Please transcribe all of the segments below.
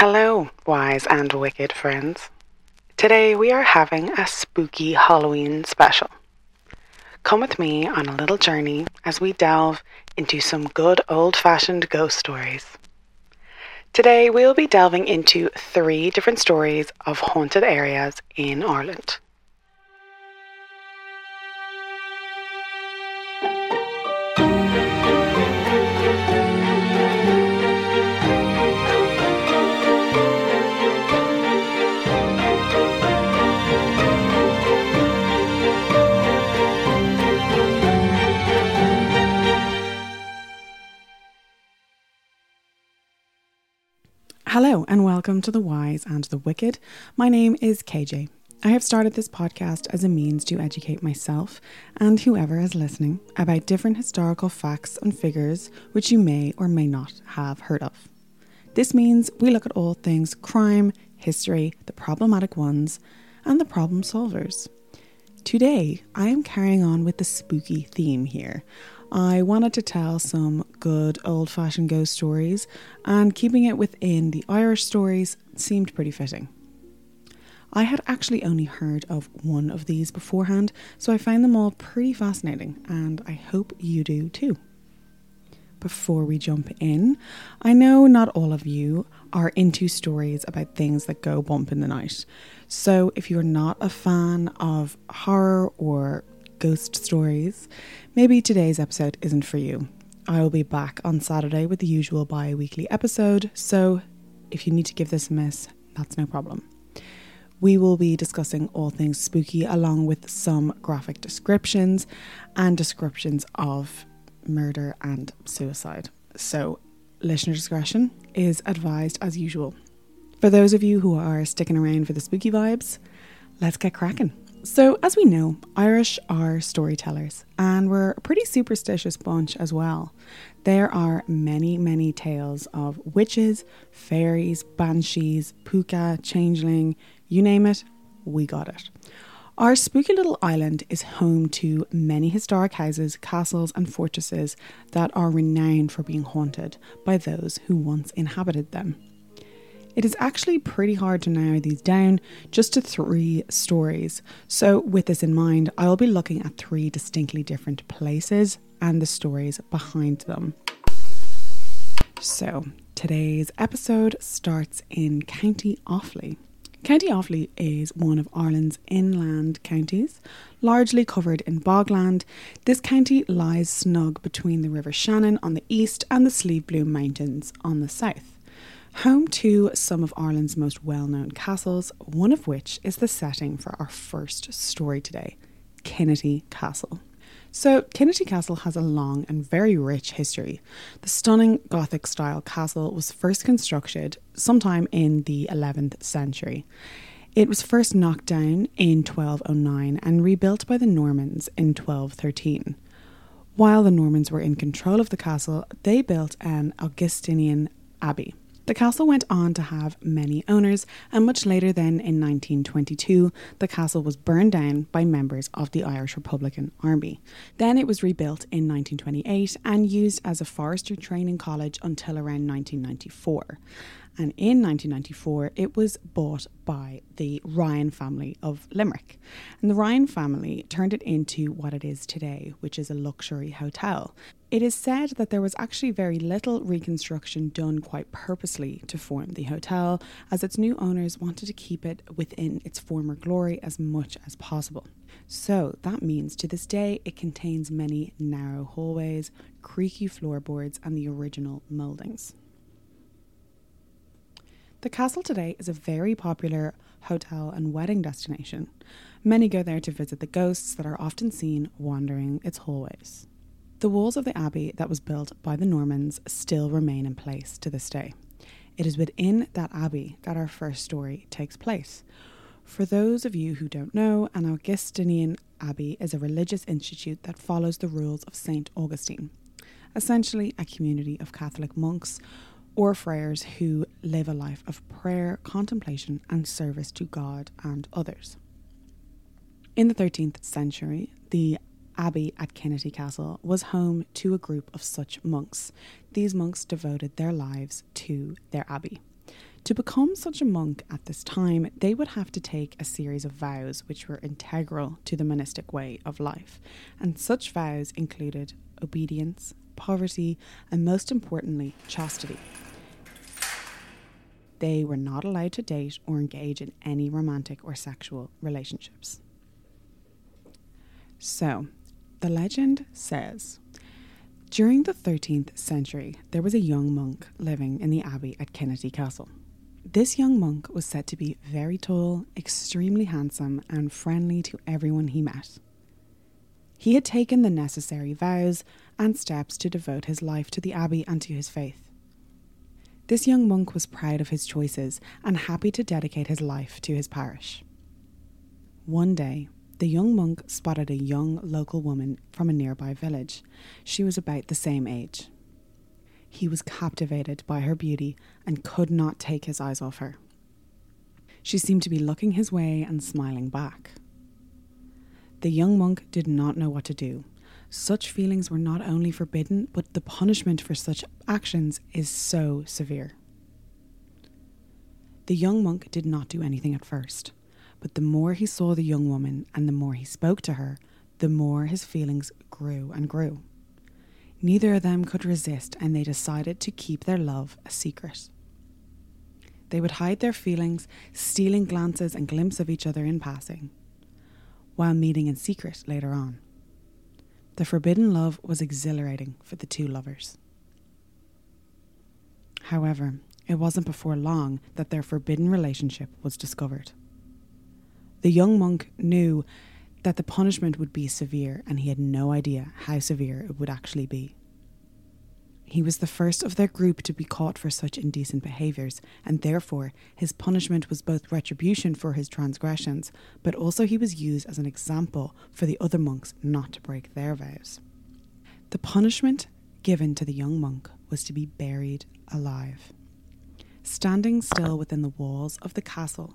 Hello, wise and wicked friends. Today we are having a spooky Halloween special. Come with me on a little journey as we delve into some good old fashioned ghost stories. Today we'll be delving into three different stories of haunted areas in Ireland. Hello, and welcome to The Wise and the Wicked. My name is KJ. I have started this podcast as a means to educate myself and whoever is listening about different historical facts and figures which you may or may not have heard of. This means we look at all things crime, history, the problematic ones, and the problem solvers. Today, I am carrying on with the spooky theme here. I wanted to tell some good old fashioned ghost stories, and keeping it within the Irish stories seemed pretty fitting. I had actually only heard of one of these beforehand, so I find them all pretty fascinating, and I hope you do too. Before we jump in, I know not all of you are into stories about things that go bump in the night. So if you're not a fan of horror or ghost stories, maybe today's episode isn't for you. I will be back on Saturday with the usual bi weekly episode, so if you need to give this a miss, that's no problem. We will be discussing all things spooky along with some graphic descriptions and descriptions of murder and suicide. So, listener discretion is advised as usual. For those of you who are sticking around for the spooky vibes, let's get cracking. So, as we know, Irish are storytellers and we're a pretty superstitious bunch as well. There are many, many tales of witches, fairies, banshees, puka, changeling, you name it, we got it. Our spooky little island is home to many historic houses, castles, and fortresses that are renowned for being haunted by those who once inhabited them. It is actually pretty hard to narrow these down just to three stories. So, with this in mind, I'll be looking at three distinctly different places and the stories behind them. So, today's episode starts in County Offaly. County Offaly is one of Ireland's inland counties, largely covered in bogland. This county lies snug between the River Shannon on the east and the Slieve Bloom Mountains on the south home to some of Ireland's most well known castles, one of which is the setting for our first story today Kinnitty Castle. So, Kinnitty Castle has a long and very rich history. The stunning Gothic style castle was first constructed sometime in the 11th century. It was first knocked down in 1209 and rebuilt by the Normans in 1213. While the Normans were in control of the castle, they built an Augustinian abbey. The castle went on to have many owners, and much later then in 1922, the castle was burned down by members of the Irish Republican Army. Then it was rebuilt in 1928 and used as a forestry training college until around 1994 and in 1994 it was bought by the Ryan family of Limerick. And the Ryan family turned it into what it is today, which is a luxury hotel. It is said that there was actually very little reconstruction done quite purposely to form the hotel, as its new owners wanted to keep it within its former glory as much as possible. So that means to this day it contains many narrow hallways, creaky floorboards, and the original mouldings. The castle today is a very popular hotel and wedding destination. Many go there to visit the ghosts that are often seen wandering its hallways. The walls of the abbey that was built by the Normans still remain in place to this day. It is within that abbey that our first story takes place. For those of you who don't know, an Augustinian abbey is a religious institute that follows the rules of St. Augustine, essentially a community of Catholic monks or friars who live a life of prayer, contemplation, and service to God and others. In the 13th century, the abbey at Kinnitty Castle was home to a group of such monks. These monks devoted their lives to their abbey. To become such a monk at this time, they would have to take a series of vows which were integral to the monastic way of life, and such vows included obedience, poverty, and most importantly, chastity. They were not allowed to date or engage in any romantic or sexual relationships. So, the legend says during the 13th century, there was a young monk living in the abbey at Kinnitty Castle. This young monk was said to be very tall, extremely handsome, and friendly to everyone he met. He had taken the necessary vows and steps to devote his life to the abbey and to his faith. This young monk was proud of his choices and happy to dedicate his life to his parish. One day, the young monk spotted a young local woman from a nearby village. She was about the same age. He was captivated by her beauty and could not take his eyes off her. She seemed to be looking his way and smiling back. The young monk did not know what to do. Such feelings were not only forbidden, but the punishment for such actions is so severe. The young monk did not do anything at first. But the more he saw the young woman and the more he spoke to her, the more his feelings grew and grew. Neither of them could resist, and they decided to keep their love a secret. They would hide their feelings, stealing glances and glimpses of each other in passing, while meeting in secret later on. The forbidden love was exhilarating for the two lovers. However, it wasn't before long that their forbidden relationship was discovered. The young monk knew that the punishment would be severe, and he had no idea how severe it would actually be. He was the first of their group to be caught for such indecent behaviours, and therefore his punishment was both retribution for his transgressions, but also he was used as an example for the other monks not to break their vows. The punishment given to the young monk was to be buried alive. Standing still within the walls of the castle,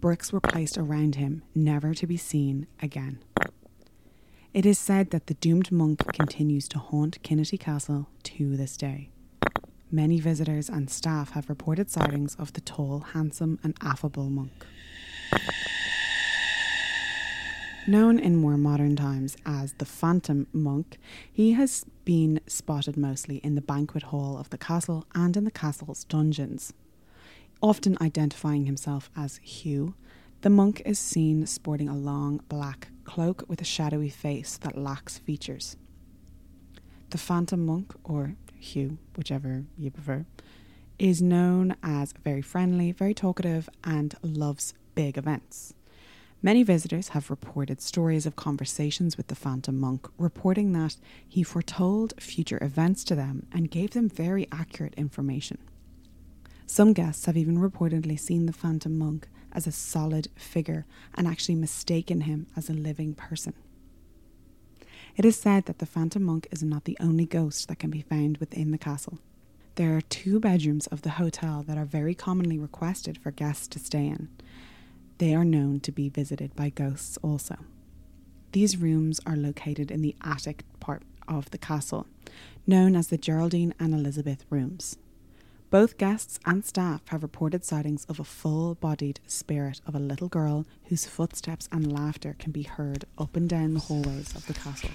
bricks were placed around him, never to be seen again. It is said that the doomed monk continues to haunt Kinnitty Castle to this day. Many visitors and staff have reported sightings of the tall, handsome, and affable monk. Known in more modern times as the Phantom Monk, he has been spotted mostly in the banquet hall of the castle and in the castle's dungeons. Often identifying himself as Hugh, the monk is seen sporting a long black cloak with a shadowy face that lacks features. The Phantom Monk, or Hugh, whichever you prefer, is known as very friendly, very talkative, and loves big events. Many visitors have reported stories of conversations with the Phantom Monk, reporting that he foretold future events to them and gave them very accurate information. Some guests have even reportedly seen the Phantom Monk as a solid figure and actually mistaken him as a living person. It is said that the Phantom Monk is not the only ghost that can be found within the castle. There are two bedrooms of the hotel that are very commonly requested for guests to stay in. They are known to be visited by ghosts also. These rooms are located in the attic part of the castle, known as the Geraldine and Elizabeth rooms. Both guests and staff have reported sightings of a full bodied spirit of a little girl whose footsteps and laughter can be heard up and down the hallways of the castle.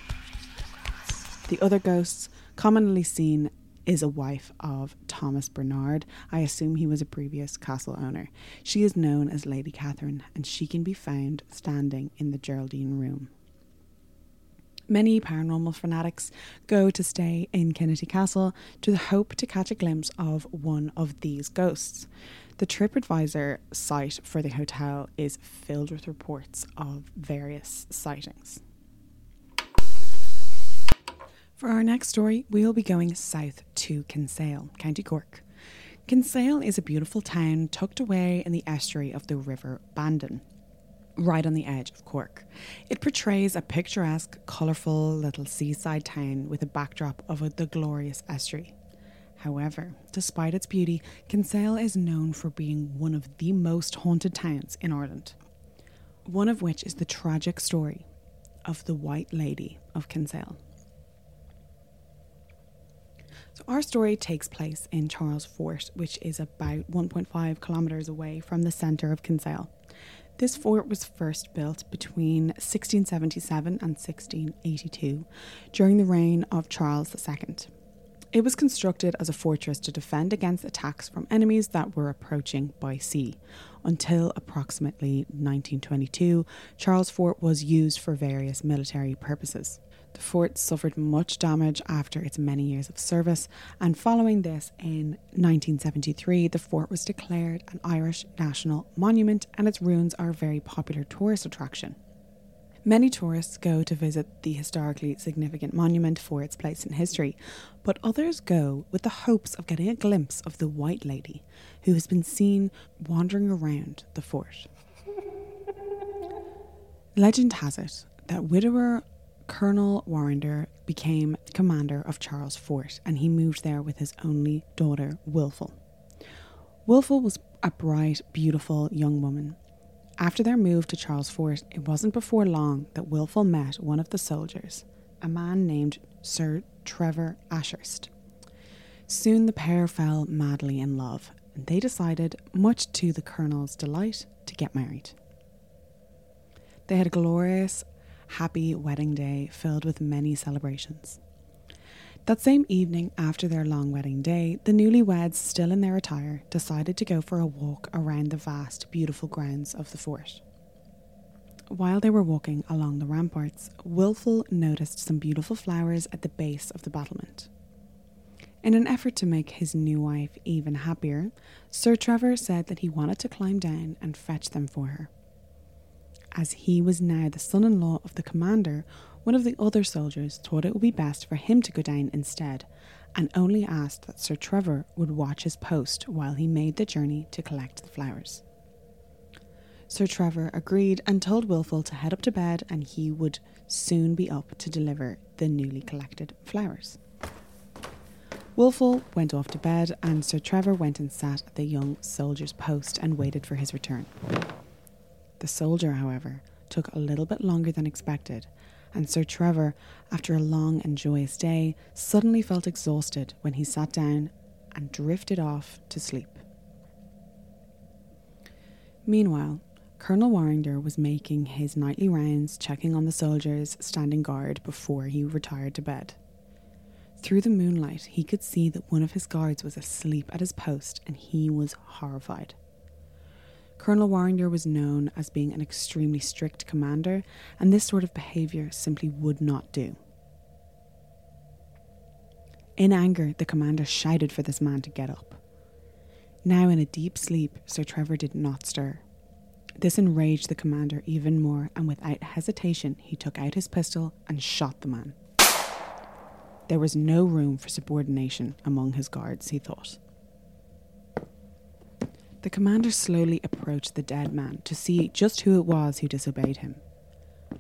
The other ghosts commonly seen is a wife of Thomas Bernard. I assume he was a previous castle owner. She is known as Lady Catherine and she can be found standing in the Geraldine room. Many paranormal fanatics go to stay in Kinnitty Castle to the hope to catch a glimpse of one of these ghosts. The TripAdvisor site for the hotel is filled with reports of various sightings. For our next story, we'll be going south to Kinsale, County Cork. Kinsale is a beautiful town tucked away in the estuary of the River Bandon right on the edge of Cork. It portrays a picturesque, colourful little seaside town with a backdrop of the glorious estuary. However, despite its beauty, Kinsale is known for being one of the most haunted towns in Ireland. One of which is the tragic story of the White Lady of Kinsale. So, our story takes place in Charles Fort, which is about 1.5 kilometres away from the centre of Kinsale. This fort was first built between 1677 and 1682 during the reign of Charles II. It was constructed as a fortress to defend against attacks from enemies that were approaching by sea. Until approximately 1922, Charles Fort was used for various military purposes. The fort suffered much damage after its many years of service, and following this, in 1973, the fort was declared an Irish National Monument, and its ruins are a very popular tourist attraction. Many tourists go to visit the historically significant monument for its place in history, but others go with the hopes of getting a glimpse of the White Lady who has been seen wandering around the fort. Legend has it that widower Colonel Warrender became commander of Charles Fort and he moved there with his only daughter, Wilful. Wilful was a bright, beautiful young woman. After their move to Charles Fort, it wasn't before long that Wilful met one of the soldiers, a man named Sir Trevor Ashurst. Soon the pair fell madly in love, and they decided, much to the colonel's delight, to get married. They had a glorious happy wedding day filled with many celebrations. That same evening, after their long wedding day, the newlyweds, still in their attire, decided to go for a walk around the vast, beautiful grounds of the fort. While they were walking along the ramparts, Wilful noticed some beautiful flowers at the base of the battlement. In an effort to make his new wife even happier, Sir Trevor said that he wanted to climb down and fetch them for her. As he was now the son in law of the commander, one of the other soldiers thought it would be best for him to go down instead, and only asked that Sir Trevor would watch his post while he made the journey to collect the flowers. Sir Trevor agreed and told Wilful to head up to bed and he would soon be up to deliver the newly collected flowers. Wilful went off to bed and Sir Trevor went and sat at the young soldier's post and waited for his return. The soldier, however, took a little bit longer than expected, and Sir Trevor, after a long and joyous day, suddenly felt exhausted when he sat down and drifted off to sleep. Meanwhile, Colonel Warrender was making his nightly rounds, checking on the soldiers standing guard before he retired to bed. Through the moonlight, he could see that one of his guards was asleep at his post, and he was horrified. Colonel Warrender was known as being an extremely strict commander, and this sort of behaviour simply would not do. In anger, the commander shouted for this man to get up. Now in a deep sleep, Sir Trevor did not stir. This enraged the commander even more, and without hesitation, he took out his pistol and shot the man. There was no room for subordination among his guards, he thought. The commander slowly approached the dead man to see just who it was who disobeyed him.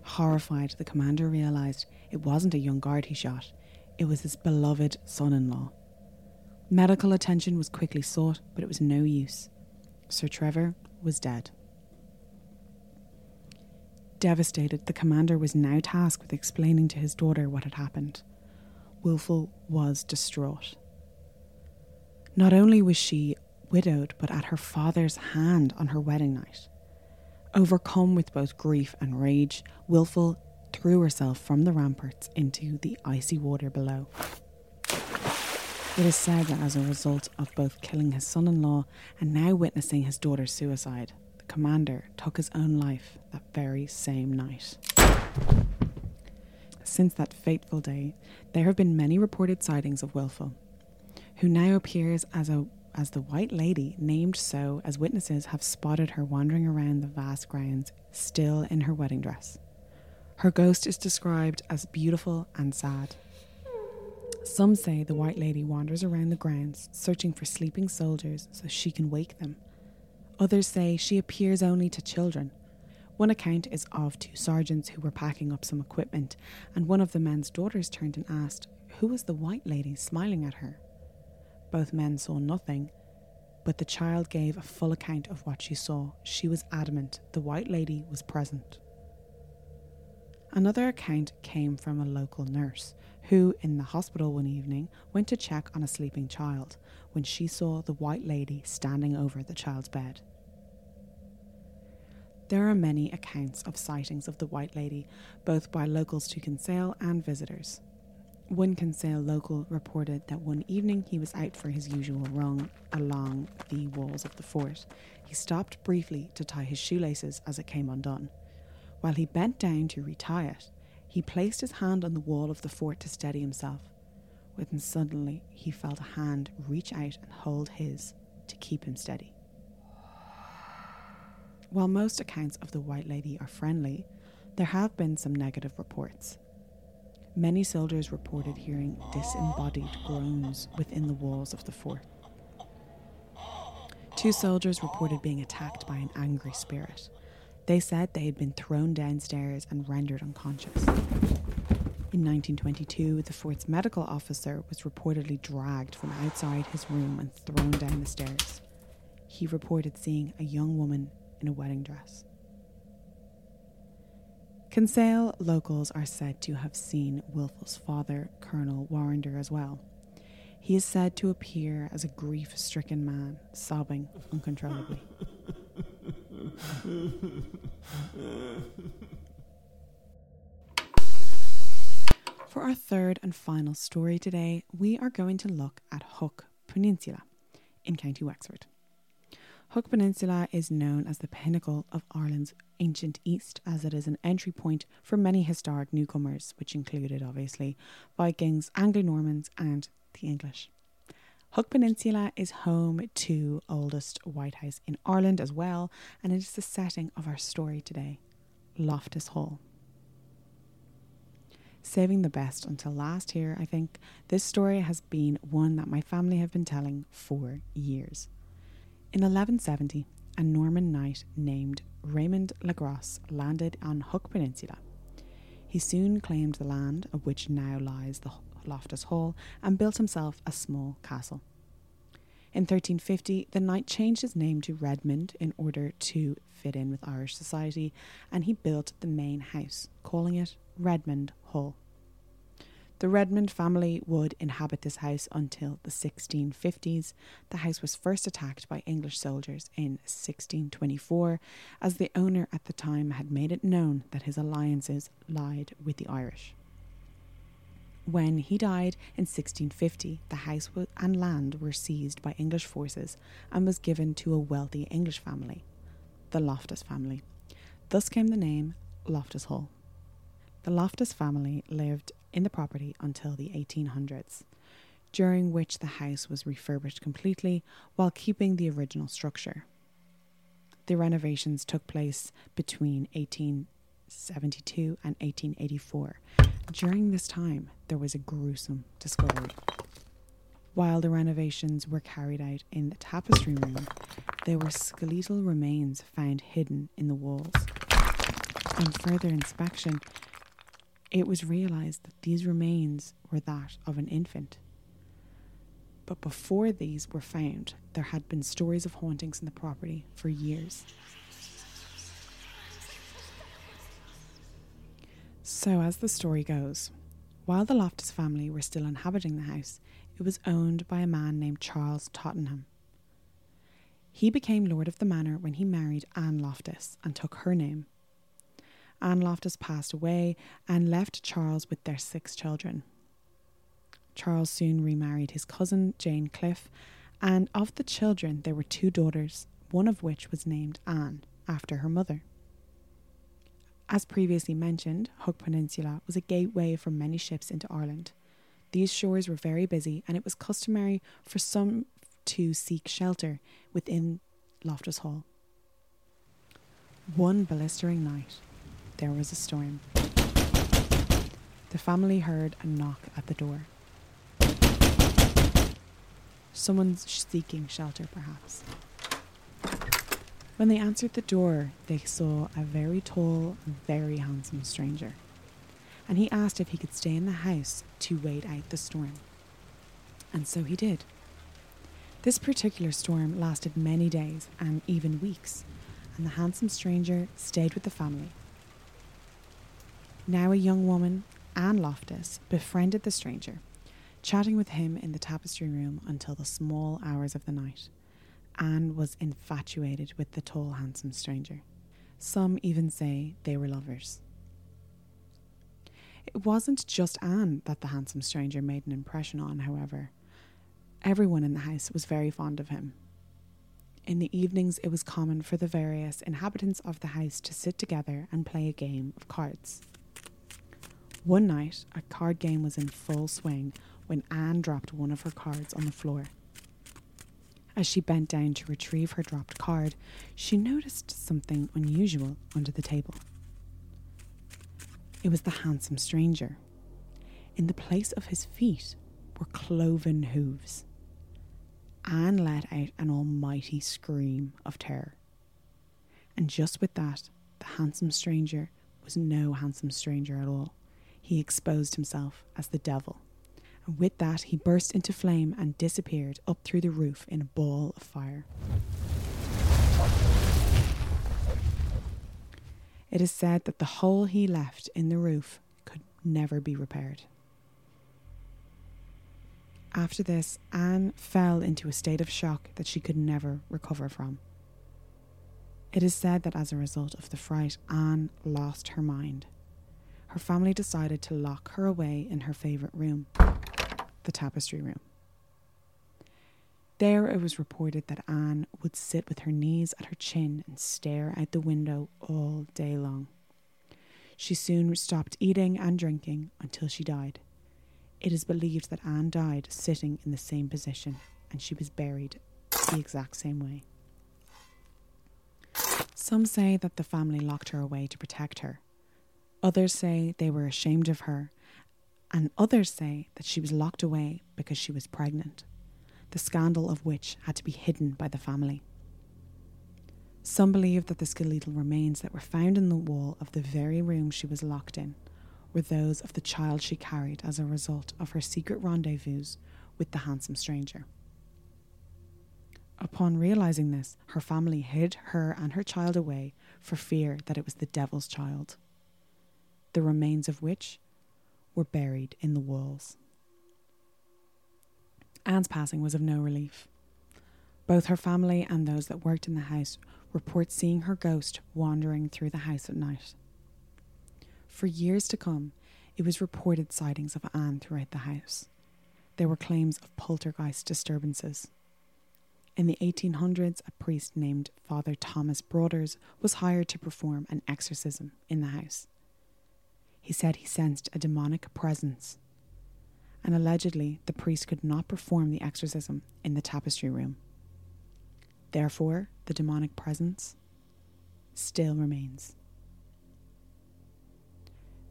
Horrified, the commander realised it wasn't a young guard he shot, it was his beloved son in law. Medical attention was quickly sought, but it was no use. Sir Trevor was dead. Devastated, the commander was now tasked with explaining to his daughter what had happened. Wilful was distraught. Not only was she widowed, but at her father's hand on her wedding night. Overcome with both grief and rage, Wilful threw herself from the ramparts into the icy water below. It is said that as a result of both killing his son in law and now witnessing his daughter's suicide, the commander took his own life that very same night. Since that fateful day, there have been many reported sightings of Wilful, who now appears as a as the White Lady, named so as witnesses have spotted her wandering around the vast grounds, still in her wedding dress. Her ghost is described as beautiful and sad. Some say the White Lady wanders around the grounds, searching for sleeping soldiers so she can wake them. Others say she appears only to children. One account is of two sergeants who were packing up some equipment, and one of the men's daughters turned and asked, Who was the White Lady smiling at her? Both men saw nothing, but the child gave a full account of what she saw. She was adamant the White Lady was present. Another account came from a local nurse who, in the hospital one evening, went to check on a sleeping child when she saw the White Lady standing over the child's bed. There are many accounts of sightings of the White Lady, both by locals to Kinsale and visitors. One Kinsale local reported that one evening he was out for his usual run along the walls of the fort. He stopped briefly to tie his shoelaces as it came undone. While he bent down to retie it, he placed his hand on the wall of the fort to steady himself. When suddenly he felt a hand reach out and hold his to keep him steady. While most accounts of the White Lady are friendly, there have been some negative reports. Many soldiers reported hearing disembodied groans within the walls of the fort. Two soldiers reported being attacked by an angry spirit. They said they had been thrown downstairs and rendered unconscious. In 1922, the fort's medical officer was reportedly dragged from outside his room and thrown down the stairs. He reported seeing a young woman in a wedding dress. Kinsale locals are said to have seen Wilful's father, Colonel Warrender, as well. He is said to appear as a grief stricken man, sobbing uncontrollably. For our third and final story today, we are going to look at Hook Peninsula in County Wexford. Hook Peninsula is known as the pinnacle of Ireland's ancient East, as it is an entry point for many historic newcomers, which included, obviously, Vikings, Anglo Normans, and the English. Hook Peninsula is home to oldest White House in Ireland as well, and it is the setting of our story today, Loftus Hall. Saving the best until last here, I think this story has been one that my family have been telling for years. In 1170, a Norman knight named Raymond Le Gros landed on Hook Peninsula. He soon claimed the land of which now lies the Loftus Hall and built himself a small castle. In 1350, the knight changed his name to Redmond in order to fit in with Irish society, and he built the main house, calling it Redmond Hall. The Redmond family would inhabit this house until the 1650s. The house was first attacked by English soldiers in 1624, as the owner at the time had made it known that his alliances lied with the Irish. When he died in 1650, the house and land were seized by English forces and was given to a wealthy English family, the Loftus family. Thus came the name Loftus Hall. The Loftus family lived in the property until the 1800s, during which the house was refurbished completely while keeping the original structure. The renovations took place between 1872 and 1884. During this time, there was a gruesome discovery. While the renovations were carried out in the tapestry room, there were skeletal remains found hidden in the walls. On further inspection, it was realized that these remains were that of an infant. But before these were found, there had been stories of hauntings in the property for years. So, as the story goes, while the Loftus family were still inhabiting the house, it was owned by a man named Charles Tottenham. He became Lord of the Manor when he married Anne Loftus and took her name. Anne Loftus passed away and left Charles with their six children. Charles soon remarried his cousin, Jane Cliffe, and of the children, there were two daughters, one of which was named Anne, after her mother. As previously mentioned, Hook Peninsula was a gateway for many ships into Ireland. These shores were very busy, and it was customary for some to seek shelter within Loftus Hall. One blistering night, there was a storm. The family heard a knock at the door. Someone's seeking shelter, perhaps. When they answered the door, they saw a very tall, very handsome stranger. And he asked if he could stay in the house to wait out the storm. And so he did. This particular storm lasted many days and even weeks, and the handsome stranger stayed with the family now a young woman Anne Loftus befriended the stranger, chatting with him in the tapestry room until the small hours of the night. Anne was infatuated with the tall, handsome stranger. Some even say they were lovers. It wasn't just Anne that the handsome stranger made an impression on, however. Everyone in the house was very fond of him. In the evenings, it was common for the various inhabitants of the house to sit together and play a game of cards. One night, a card game was in full swing when Anne dropped one of her cards on the floor. As she bent down to retrieve her dropped card, she noticed something unusual under the table. It was the handsome stranger. In the place of his feet were cloven hooves. Anne let out an almighty scream of terror. And just with that, the handsome stranger was no handsome stranger at all. He exposed himself as the devil. And with that, he burst into flame and disappeared up through the roof in a ball of fire. It is said that the hole he left in the roof could never be repaired. After this, Anne fell into a state of shock that she could never recover from. It is said that as a result of the fright, Anne lost her mind. Her family decided to lock her away in her favourite room, the tapestry room. There it was reported that Anne would sit with her knees at her chin and stare out the window all day long. She soon stopped eating and drinking until she died. It is believed that Anne died sitting in the same position and she was buried the exact same way. Some say that the family locked her away to protect her. Others say they were ashamed of her, and others say that she was locked away because she was pregnant the scandal of which had to be hidden by the family. Some believe that the skeletal remains that were found in the wall of the very room she was locked in were those of the child she carried as a result of her secret rendezvous with the handsome stranger. Upon realizing this, her family hid her and her child away for fear that it was the devil's child, the remains of which were buried in the walls. Anne's passing was of no relief. Both her family and those that worked in the house report seeing her ghost wandering through the house at night. For years to come, it was reported sightings of Anne throughout the house. There were claims of poltergeist disturbances. In the 1800s, a priest named Father Thomas Broaders was hired to perform an exorcism in the house. He said he sensed a demonic presence and allegedly the priest could not perform the exorcism in the tapestry room. Therefore, the demonic presence still remains.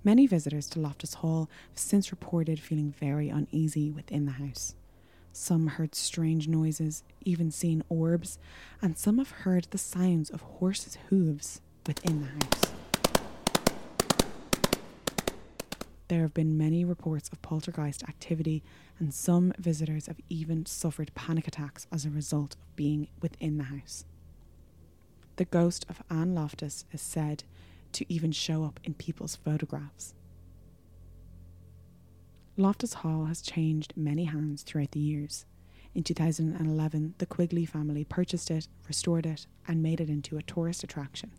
Many visitors to Loftus Hall have since reported feeling very uneasy within the house. Some heard strange noises, even seen orbs, and some have heard the sounds of horses' hooves within the house. There have been many reports of poltergeist activity, and some visitors have even suffered panic attacks as a result of being within the house. The ghost of Anne Loftus is said to even show up in people's photographs. Loftus Hall has changed many hands throughout the years. In 2011, the Quigley family purchased it, restored it, and made it into a tourist attraction.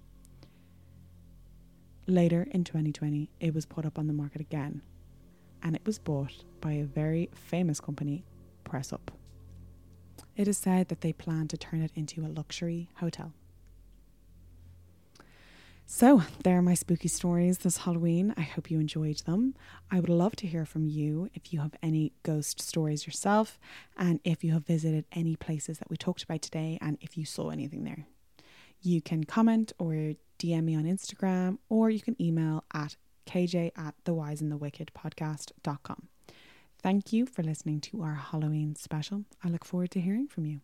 Later in 2020, it was put up on the market again, and it was bought by a very famous company, Press Up. It is said that they plan to turn it into a luxury hotel. So, there are my spooky stories this Halloween. I hope you enjoyed them. I would love to hear from you if you have any ghost stories yourself, and if you have visited any places that we talked about today, and if you saw anything there. You can comment or DM me on Instagram, or you can email at kj at the wise and the wicked podcast.com. Thank you for listening to our Halloween special. I look forward to hearing from you.